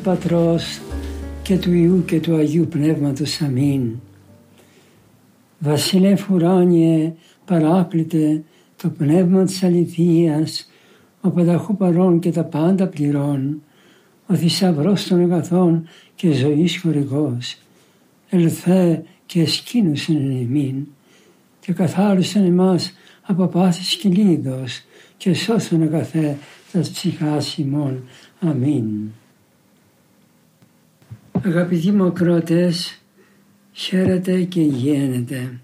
Του Πατρός και του Ιού και του Αγίου Πνεύματος. Αμήν. Βασιλεύ ουράνιε παράκλητε το πνεύμα της αληθείας, ο πανταχού παρών και τα πάντα πληρών, ο θησαυρός των αγαθών και ζωής χορηγός, ελθέ και εσκήνουσεν εν εμήν, και καθάρισαν εμάς από πάθης κυλίδος και σώσον αγαθέ τα ψυχάς ημών. Αμήν. Αγαπητοί μου ακρότες, χαίρετε και γένετε.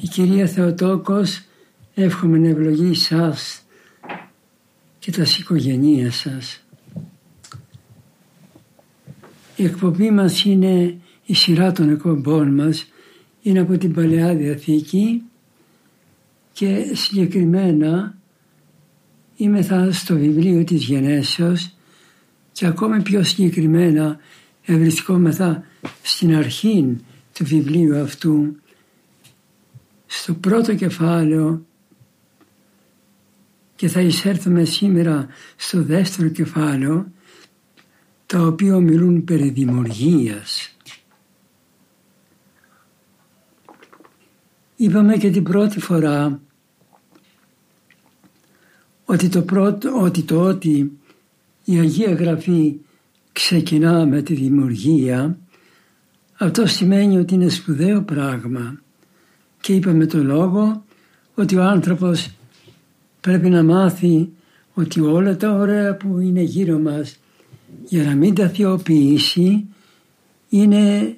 Η κυρία Θεοτόκος εύχομαι να ευλογεί σας και τας οικογένεια σας. Η εκπομπή μας είναι η σειρά των εκπομπών μας είναι από την Παλαιά Διαθήκη και συγκεκριμένα είμαι θα στο βιβλίο της Γενέσεως και ακόμη πιο συγκεκριμένα ευρισκόμεθα στην αρχή του βιβλίου αυτού στο πρώτο κεφάλαιο και θα εισέρθουμε σήμερα στο δεύτερο κεφάλαιο τα οποία μιλούν περί δημιουργίας. Είπαμε και την πρώτη φορά ότι το, πρώτο, ότι το ότι η Αγία Γραφή ξεκινά με τη δημιουργία αυτό σημαίνει ότι είναι σπουδαίο πράγμα και είπαμε το λόγο ότι ο άνθρωπος πρέπει να μάθει ότι όλα τα ωραία που είναι γύρω μας για να μην τα θεοποιήσει είναι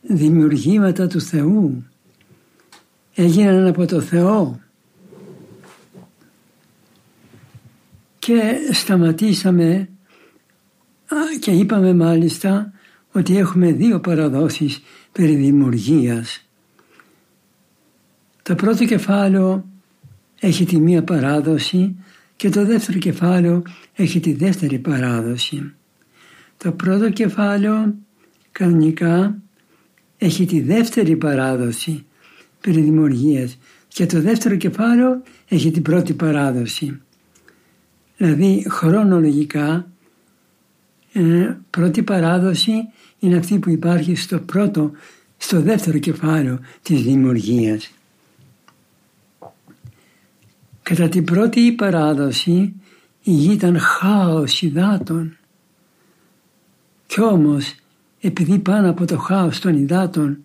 δημιουργήματα του Θεού. Έγιναν από το Θεό. Και σταματήσαμε και είπαμε μάλιστα ότι έχουμε δύο παραδόσεις περί δημιουργίας. Το πρώτο κεφάλαιο έχει τη μία παράδοση και το δεύτερο κεφάλαιο έχει τη δεύτερη παράδοση. Το πρώτο κεφάλαιο κανονικά έχει τη δεύτερη παράδοση περί δημιουργίας και το δεύτερο κεφάλαιο έχει την πρώτη παράδοση. Δηλαδή χρονολογικά ε, πρώτη παράδοση είναι αυτή που υπάρχει στο πρώτο, στο δεύτερο κεφάλαιο της δημιουργίας. Κατά την πρώτη παράδοση η γη ήταν χάος υδάτων. Κι όμως επειδή πάνω από το χάος των υδάτων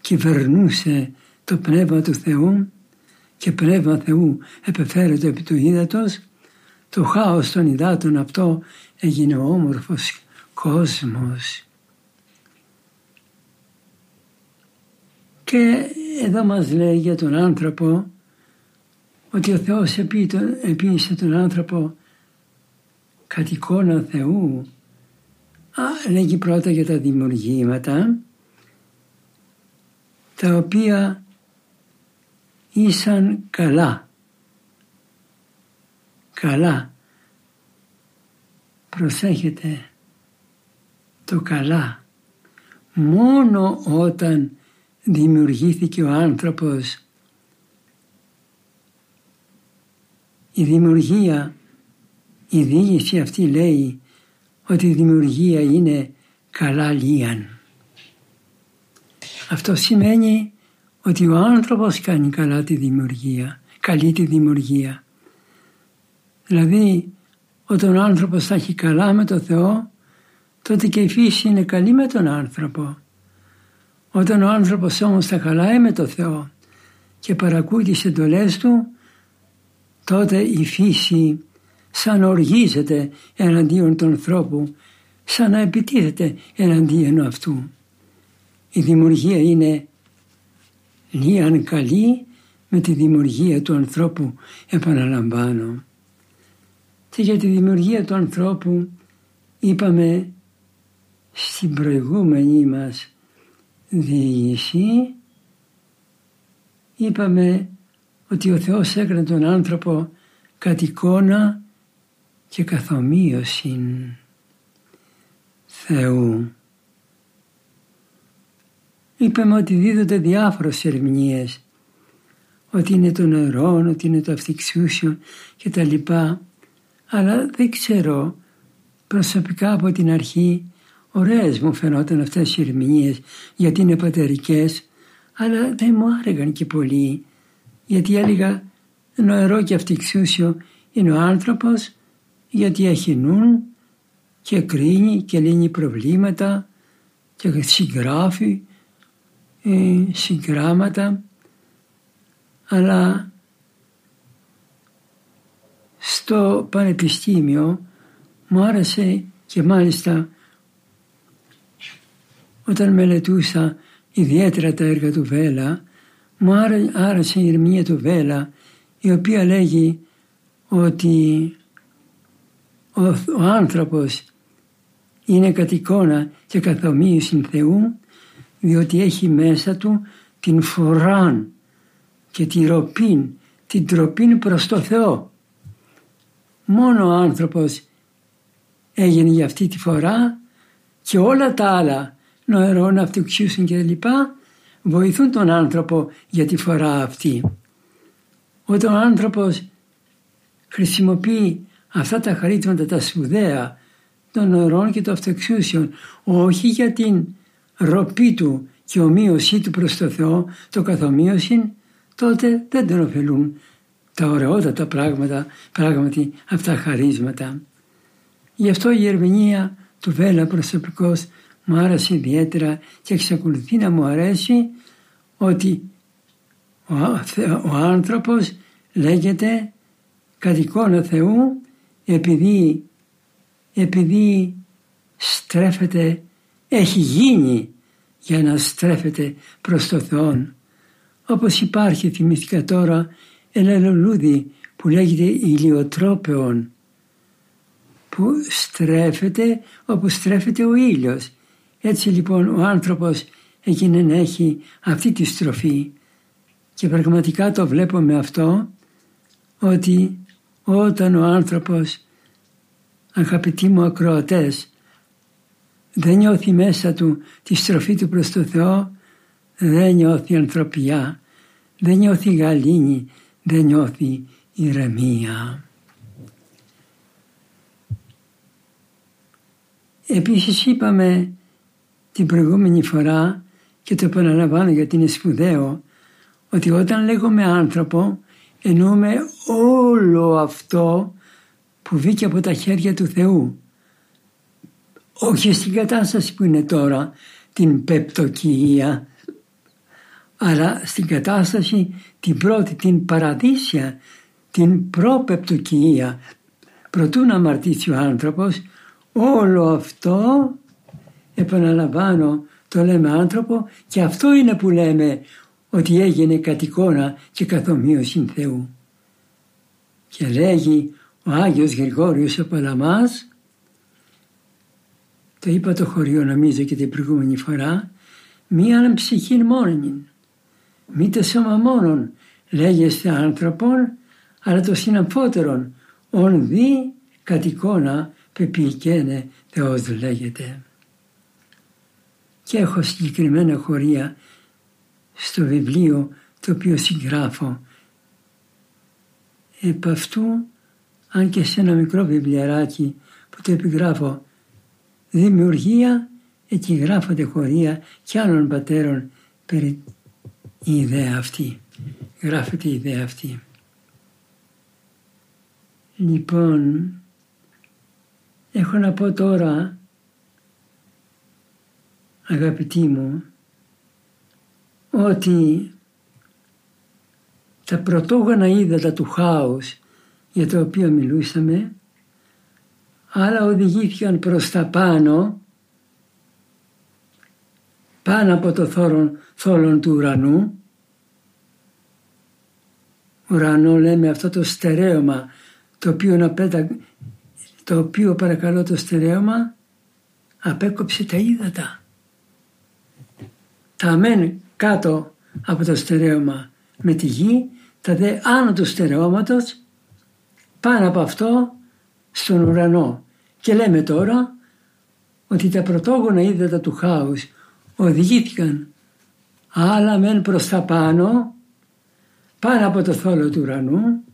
κυβερνούσε το Πνεύμα του Θεού και Πνεύμα Θεού επεφέρεται επί του ύδατος, το χάος των υδάτων αυτό έγινε ο όμορφος κόσμος. Και εδώ μας λέει για τον άνθρωπο ότι ο Θεός επίησε τον άνθρωπο κατ' εικόνα Θεού. Α, λέγει πρώτα για τα δημιουργήματα τα οποία ήσαν καλά. Καλά. Προσέχετε το καλά. Μόνο όταν δημιουργήθηκε ο άνθρωπος η δημιουργία, η διήγηση αυτή λέει ότι η δημιουργία είναι καλά λίαν. Αυτό σημαίνει ότι ο άνθρωπος κάνει καλά τη δημιουργία, καλή τη δημιουργία. Δηλαδή όταν ο άνθρωπος θα έχει καλά με το Θεό τότε και η φύση είναι καλή με τον άνθρωπο. Όταν ο άνθρωπος όμως θα χαλάει με το Θεό και παρακούει τις εντολές του τότε η φύση σαν οργίζεται εναντίον του ανθρώπου, σαν να επιτίθεται εναντίον αυτού. Η δημιουργία είναι λίγαν καλή με τη δημιουργία του ανθρώπου επαναλαμβάνω. Και για τη δημιουργία του ανθρώπου είπαμε στην προηγούμενη μας διήγηση είπαμε ότι ο Θεός έκανε τον άνθρωπο κατ' εικόνα και καθομοίωση Θεού. Είπαμε ότι δίδονται διάφορες ερμηνείες ότι είναι το νερό, ότι είναι το αυτιξούσιο και τα λοιπά. Αλλά δεν ξέρω προσωπικά από την αρχή ωραίες μου φαινόταν αυτές οι ερμηνείες γιατί είναι πατερικές αλλά δεν μου άρεγαν και πολύ γιατί έλεγα νερό και αυτιξούσιο είναι ο άνθρωπος γιατί έχει νουν και κρίνει και λύνει προβλήματα και συγγράφει ε, συγγράμματα αλλά στο πανεπιστήμιο μου άρεσε και μάλιστα όταν μελετούσα ιδιαίτερα τα έργα του Βέλα μου άρεσε η ερμηνεία του Βέλα η οποία λέγει ότι ο, ο άνθρωπος είναι κατ' εικόνα και καθομοίωση Θεού διότι έχει μέσα του την φοράν και τη ροπή, την τροπή προς το Θεό. Μόνο ο άνθρωπος έγινε για αυτή τη φορά και όλα τα άλλα νοερών, αυτοξίωσεων και λοιπά βοηθούν τον άνθρωπο για τη φορά αυτή. Όταν ο άνθρωπος χρησιμοποιεί αυτά τα χαρίτματα τα σπουδαία των νοερών και των αυτοξίωσεων όχι για την ροπή του και ομοίωσή του προς το Θεό, το καθομοίωση, τότε δεν τον ωφελούν τα ωραιότατα πράγματα, πράγματι αυτά χαρίσματα. Γι' αυτό η ερμηνεία του Βέλα προσωπικός μου άρεσε ιδιαίτερα και εξακολουθεί να μου αρέσει ότι ο, ο άνθρωπος λέγεται κατ' εικόνα Θεού επειδή, επειδή στρέφεται, έχει γίνει για να στρέφεται προς το Θεό. Όπως υπάρχει θυμήθηκα τώρα ένα λουλούδι που λέγεται ηλιοτρόπεον που στρέφεται όπου στρέφεται ο ήλιος. Έτσι λοιπόν ο άνθρωπος έγινε να έχει αυτή τη στροφή και πραγματικά το βλέπω με αυτό ότι όταν ο άνθρωπος αγαπητοί μου ακροατές δεν νιώθει μέσα του τη στροφή του προς το Θεό δεν νιώθει ανθρωπιά, δεν νιώθει γαλήνη, δεν νιώθει ηρεμία. Επίσης είπαμε την προηγούμενη φορά και το επαναλαμβάνω γιατί είναι σπουδαίο ότι όταν λέγουμε άνθρωπο εννοούμε όλο αυτό που βγήκε από τα χέρια του Θεού. Όχι στην κατάσταση που είναι τώρα την πεπτοκία αλλά στην κατάσταση την πρώτη, την παραδείσια, την προπεπτοκία. Προτού να αμαρτήσει ο άνθρωπος, όλο αυτό, επαναλαμβάνω, το λέμε άνθρωπο και αυτό είναι που λέμε ότι έγινε κατ' εικόνα και καθομοίωση Θεού. Και λέγει ο Άγιος Γρηγόριος ο Παλαμάς, το είπα το χωριό νομίζω και την προηγούμενη φορά, μία ψυχή μόνη μη το σώμα μόνον λέγεστε άνθρωπον, αλλά το συναμφότερον, ον δι κατ' εικόνα πεποιηκένε Θεός λέγεται. Και έχω συγκεκριμένα χωρία στο βιβλίο το οποίο συγγράφω. Επ' αυτού, αν και σε ένα μικρό βιβλιαράκι που το επιγράφω, δημιουργία, εκεί γράφονται χωρία και άλλων πατέρων περί η ιδέα αυτή. Γράφεται η ιδέα αυτή. Λοιπόν, έχω να πω τώρα, αγαπητοί μου, ότι τα πρωτόγωνα ύδατα του χάους για το οποίο μιλούσαμε, άλλα οδηγήθηκαν προς τα πάνω πάνω από το θόρον, θόλον του ουρανού ουρανό λέμε αυτό το στερέωμα το οποίο, το οποίο παρακαλώ το στερέωμα απέκοψε τα ύδατα. Τα αμέν κάτω από το στερέωμα με τη γη, τα δε άνω του στερεώματος πάνω από αυτό στον ουρανό. Και λέμε τώρα ότι τα πρωτόγωνα ύδατα του χάους οδηγήθηκαν. Άλλα μεν προς τα πάνω, πάνω από το θόλο του ουρανού,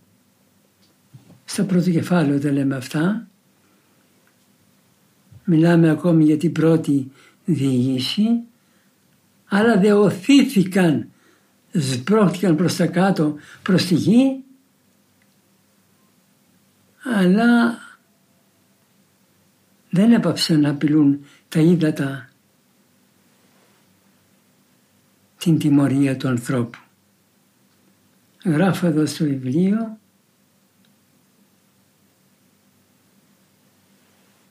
στο πρώτο κεφάλαιο τα λέμε αυτά, μιλάμε ακόμη για την πρώτη διήγηση, αλλά δεν οθήθηκαν, σμπρώχτηκαν προς τα κάτω, προς τη γη, αλλά δεν έπαψαν να απειλούν τα ύδατα την τιμωρία του ανθρώπου. Γράφω εδώ στο βιβλίο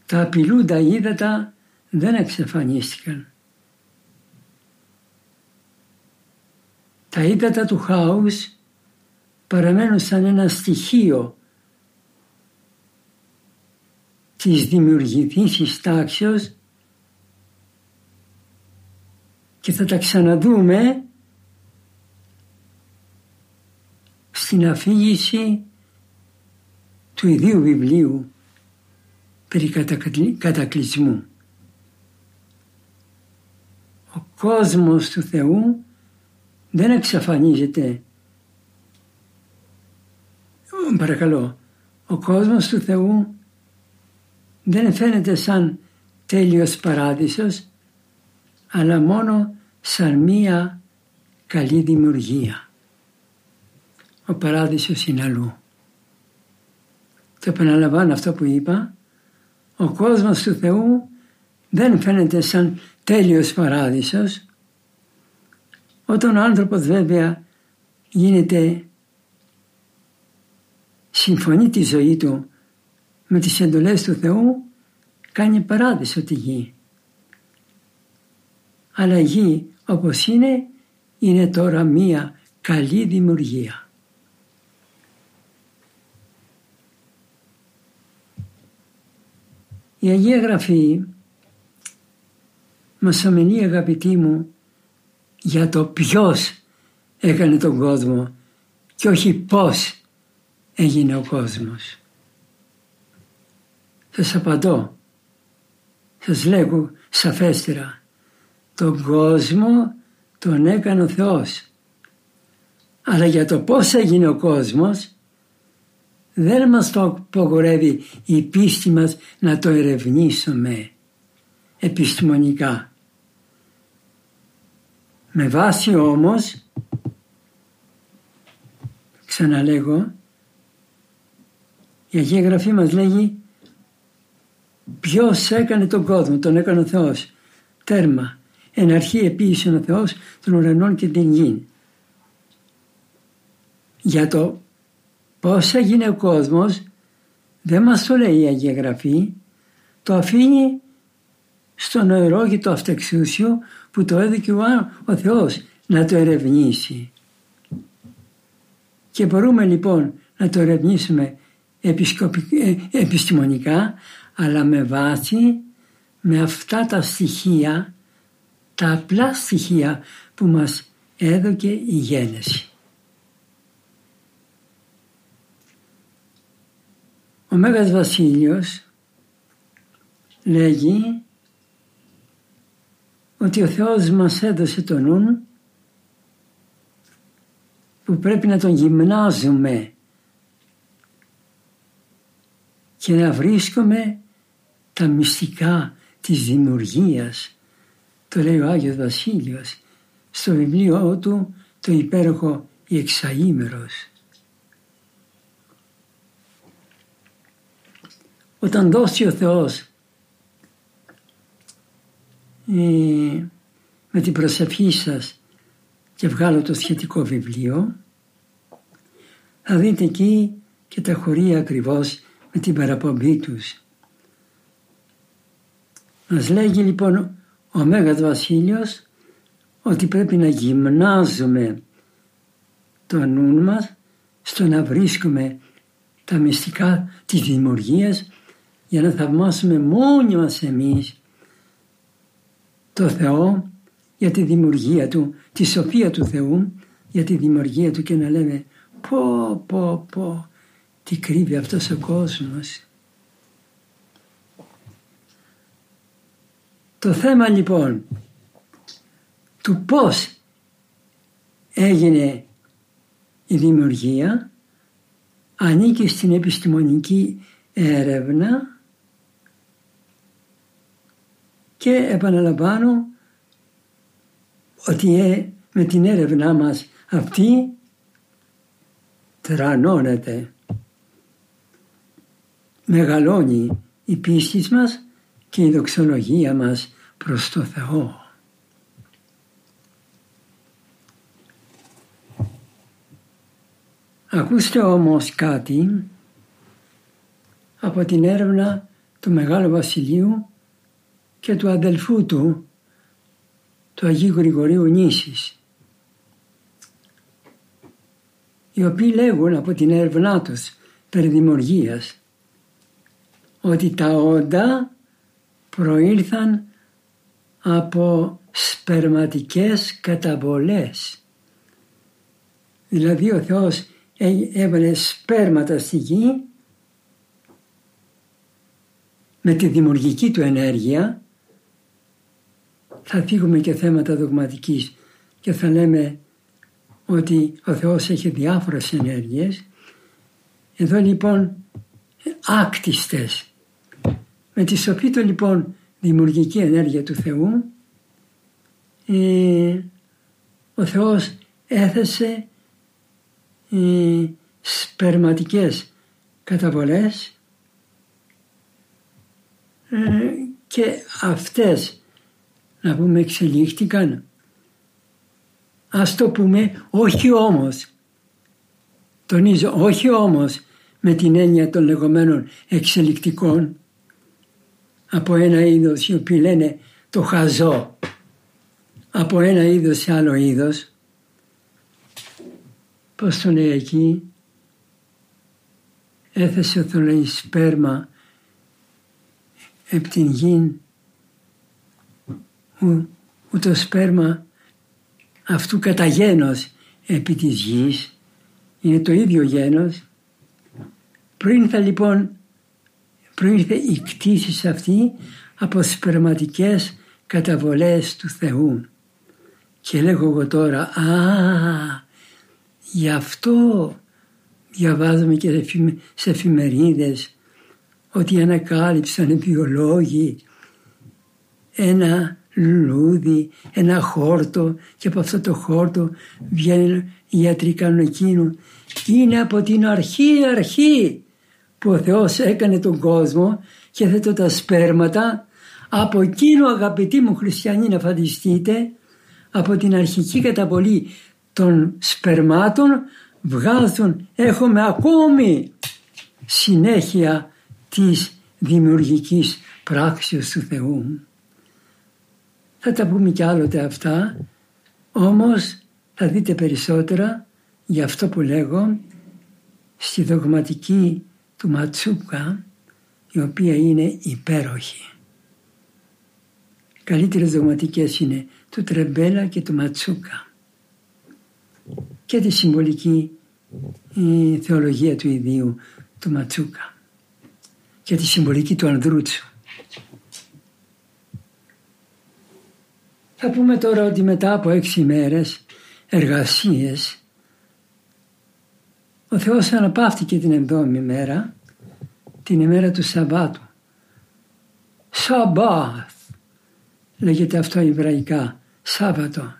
τα απειλούντα ύδατα δεν εξαφανίστηκαν. Τα ύδατα του χάους παραμένουν σαν ένα στοιχείο της δημιουργηθήσης τάξεως και θα τα ξαναδούμε στην αφήγηση του ιδίου βιβλίου περί κατακλυσμού. Ο κόσμος του Θεού δεν εξαφανίζεται. Παρακαλώ, ο κόσμος του Θεού δεν φαίνεται σαν τέλειος παράδεισος, αλλά μόνο σαν μία καλή δημιουργία. Ο παράδεισος είναι αλλού. Το επαναλαμβάνω αυτό που είπα, ο κόσμος του Θεού δεν φαίνεται σαν τέλειος παράδεισος. Όταν ο άνθρωπος βέβαια γίνεται, συμφωνεί τη ζωή του με τις εντολές του Θεού, κάνει παράδεισο τη γη. Αλλά η γη όπως είναι, είναι τώρα μία καλή δημιουργία. Η Αγία Γραφή μας αμενεί αγαπητοί μου για το ποιος έκανε τον κόσμο και όχι πώς έγινε ο κόσμος. Σας απαντώ, σας λέγω σαφέστερα, τον κόσμο τον έκανε ο Θεός. Αλλά για το πώς έγινε ο κόσμος δεν μας το απογορεύει η πίστη μας να το ερευνήσουμε επιστημονικά. Με βάση όμως, ξαναλέγω, η Αγία Γραφή μας λέγει ποιος έκανε τον κόσμο, τον έκανε ο Θεός. Τέρμα. Εν αρχή επίησε ο Θεός των ουρανών και την γη. Για το πώς έγινε ο κόσμος δεν μας το λέει η Αγία Γραφή, το αφήνει στο νοερό και το αυτεξούσιο που το έδωκε ο Θεός να το ερευνήσει. Και μπορούμε λοιπόν να το ερευνήσουμε ε, επιστημονικά αλλά με βάση με αυτά τα στοιχεία, τα απλά στοιχεία που μας έδωκε η γένεση. Ο Μέγας Βασίλειος λέγει ότι ο Θεός μας έδωσε τον νου που πρέπει να τον γυμνάζουμε και να βρίσκουμε τα μυστικά της δημιουργίας. Το λέει ο Άγιος Βασίλειος στο βιβλίο του το υπέροχο «Η Εξαήμερος». Όταν δώσει ο Θεός ε, με την προσευχή σας και βγάλω το σχετικό βιβλίο θα δείτε εκεί και τα χωρία ακριβώς με την παραπομπή τους. Μας λέγει λοιπόν ο Μέγας Βασίλειος ότι πρέπει να γυμνάζουμε το νου μας στο να βρίσκουμε τα μυστικά της δημιουργίας για να θαυμάσουμε μόνοι μας εμείς το Θεό για τη δημιουργία Του, τη σοφία του Θεού για τη δημιουργία Του και να λέμε πω πω πω τι κρύβει αυτός ο κόσμος. Το θέμα λοιπόν του πώς έγινε η δημιουργία ανήκει στην επιστημονική έρευνα και επαναλαμβάνω ότι ε, με την έρευνά μας αυτή τρανώνεται, μεγαλώνει η πίστη μας και η δοξολογία μας προς το Θεό. Ακούστε όμως κάτι από την έρευνα του Μεγάλου Βασιλείου και του αδελφού του, του Αγίου Γρηγορίου Νήσης, οι οποίοι λέγουν από την έρευνά τους περί δημιουργίας ότι τα όντα προήλθαν από σπερματικές καταβολές. Δηλαδή ο Θεός έβαλε σπέρματα στη γη με τη δημιουργική του ενέργεια θα φύγουμε και θέματα δογματικής και θα λέμε ότι ο Θεός έχει διάφορες ενέργειες. Εδώ λοιπόν άκτιστες. Με τη σοφή του λοιπόν δημιουργική ενέργεια του Θεού ε, ο Θεός έθεσε ε, σπερματικές καταβολές ε, και αυτές να πούμε εξελίχθηκαν. Ας το πούμε όχι όμως τονίζω όχι όμως με την έννοια των λεγόμενων εξελικτικών από ένα είδος οι οποίοι λένε το χαζό από ένα είδος σε άλλο είδος. Πώς τον λέει εκεί; Έθεσε το λέει σπέρμα επ' την γη που το σπέρμα αυτού κατά γένος επί της γης είναι το ίδιο γένος. Πριν θα λοιπόν προήλθε η κτήση αυτή από σπερματικές καταβολές του Θεού. Και λέγω εγώ τώρα, α, γι' αυτό διαβάζουμε και σε εφημερίδες ότι ανακάλυψαν οι βιολόγοι ένα λουλούδι, ένα χόρτο και από αυτό το χόρτο βγαίνουν οι ιατροί κάνουν εκείνο. Είναι από την αρχή αρχή που ο Θεός έκανε τον κόσμο και θέτω τα σπέρματα από εκείνο αγαπητοί μου χριστιανοί να φαντιστείτε από την αρχική καταβολή των σπερμάτων βγάζουν, έχουμε ακόμη συνέχεια της δημιουργικής πράξης του Θεού. Θα τα πούμε κι άλλοτε αυτά, όμως θα δείτε περισσότερα για αυτό που λέγω στη δογματική του Ματσούκα η οποία είναι υπέροχη. Καλύτερες δογματικές είναι του Τρεμπέλα και του Ματσούκα και τη συμβολική η θεολογία του ιδίου του Ματσούκα και τη συμβολική του Ανδρούτσου. Θα πούμε τώρα ότι μετά από έξι μέρες εργασίες ο Θεός αναπαύτηκε την εβδόμη μέρα, την ημέρα του Σαββάτου. Σαμπάθ λέγεται αυτό εβραϊκά, Σάββατο.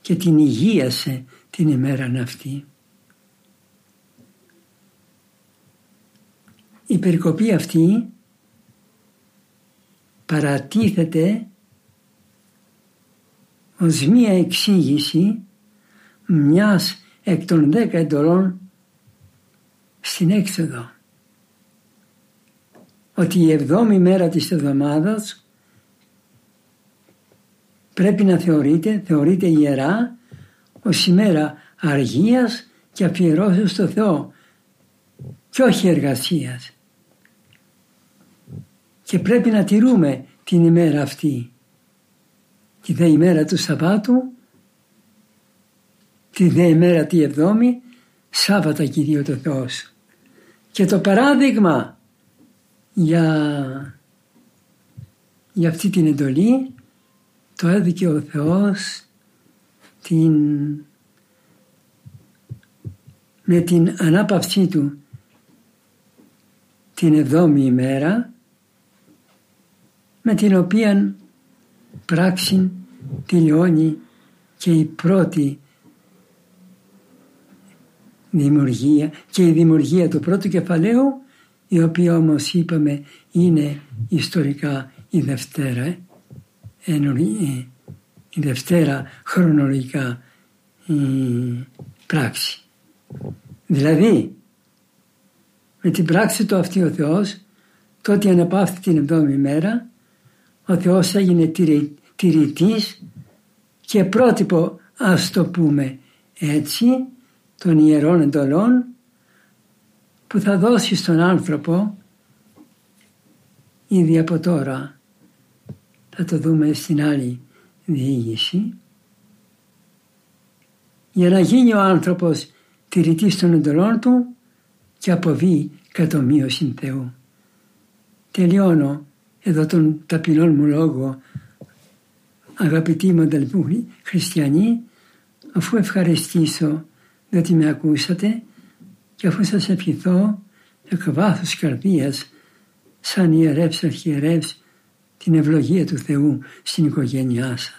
Και την υγείασε την ημέρα αυτή. Η περικοπή αυτή παρατίθεται ως μία εξήγηση μιας εκ των δέκα εντολών στην έξοδο. Ότι η εβδόμη μέρα της εβδομάδας πρέπει να θεωρείται, θεωρείται ιερά ως ημέρα αργίας και αφιερώσεως στο Θεό και όχι εργασίας. Και πρέπει να τηρούμε την ημέρα αυτή. Τη δε ημέρα του Σαββάτου, τη δε ημέρα τη Εβδόμη, Σάββατα Κυρίω το Θεός. Και το παράδειγμα για, για αυτή την εντολή το έδικε ο Θεός την, με την ανάπαυσή του την εβδόμη ημέρα με την οποία πράξη τελειώνει και η πρώτη δημιουργία και η δημιουργία του πρώτου κεφαλαίου η οποία όμως είπαμε είναι ιστορικά η Δευτέρα η Δευτέρα χρονολογικά η πράξη. Δηλαδή με την πράξη του αυτή ο Θεός τότε αναπαύθη την εβδόμη μέρα ο Θεός έγινε τηρητής και πρότυπο ας το πούμε έτσι των ιερών εντολών που θα δώσει στον άνθρωπο ήδη από τώρα θα το δούμε στην άλλη διήγηση για να γίνει ο άνθρωπος τηρητής των εντολών του και αποβεί κατ' ομοίωση Θεού. Τελειώνω εδώ τον ταπεινό μου λόγο αγαπητοί μου αδελφοί χριστιανοί αφού ευχαριστήσω διότι με ακούσατε και αφού σας ευχηθώ εκ βάθους καρδίας σαν ιερεύς αρχιερεύς την ευλογία του Θεού στην οικογένειά σας.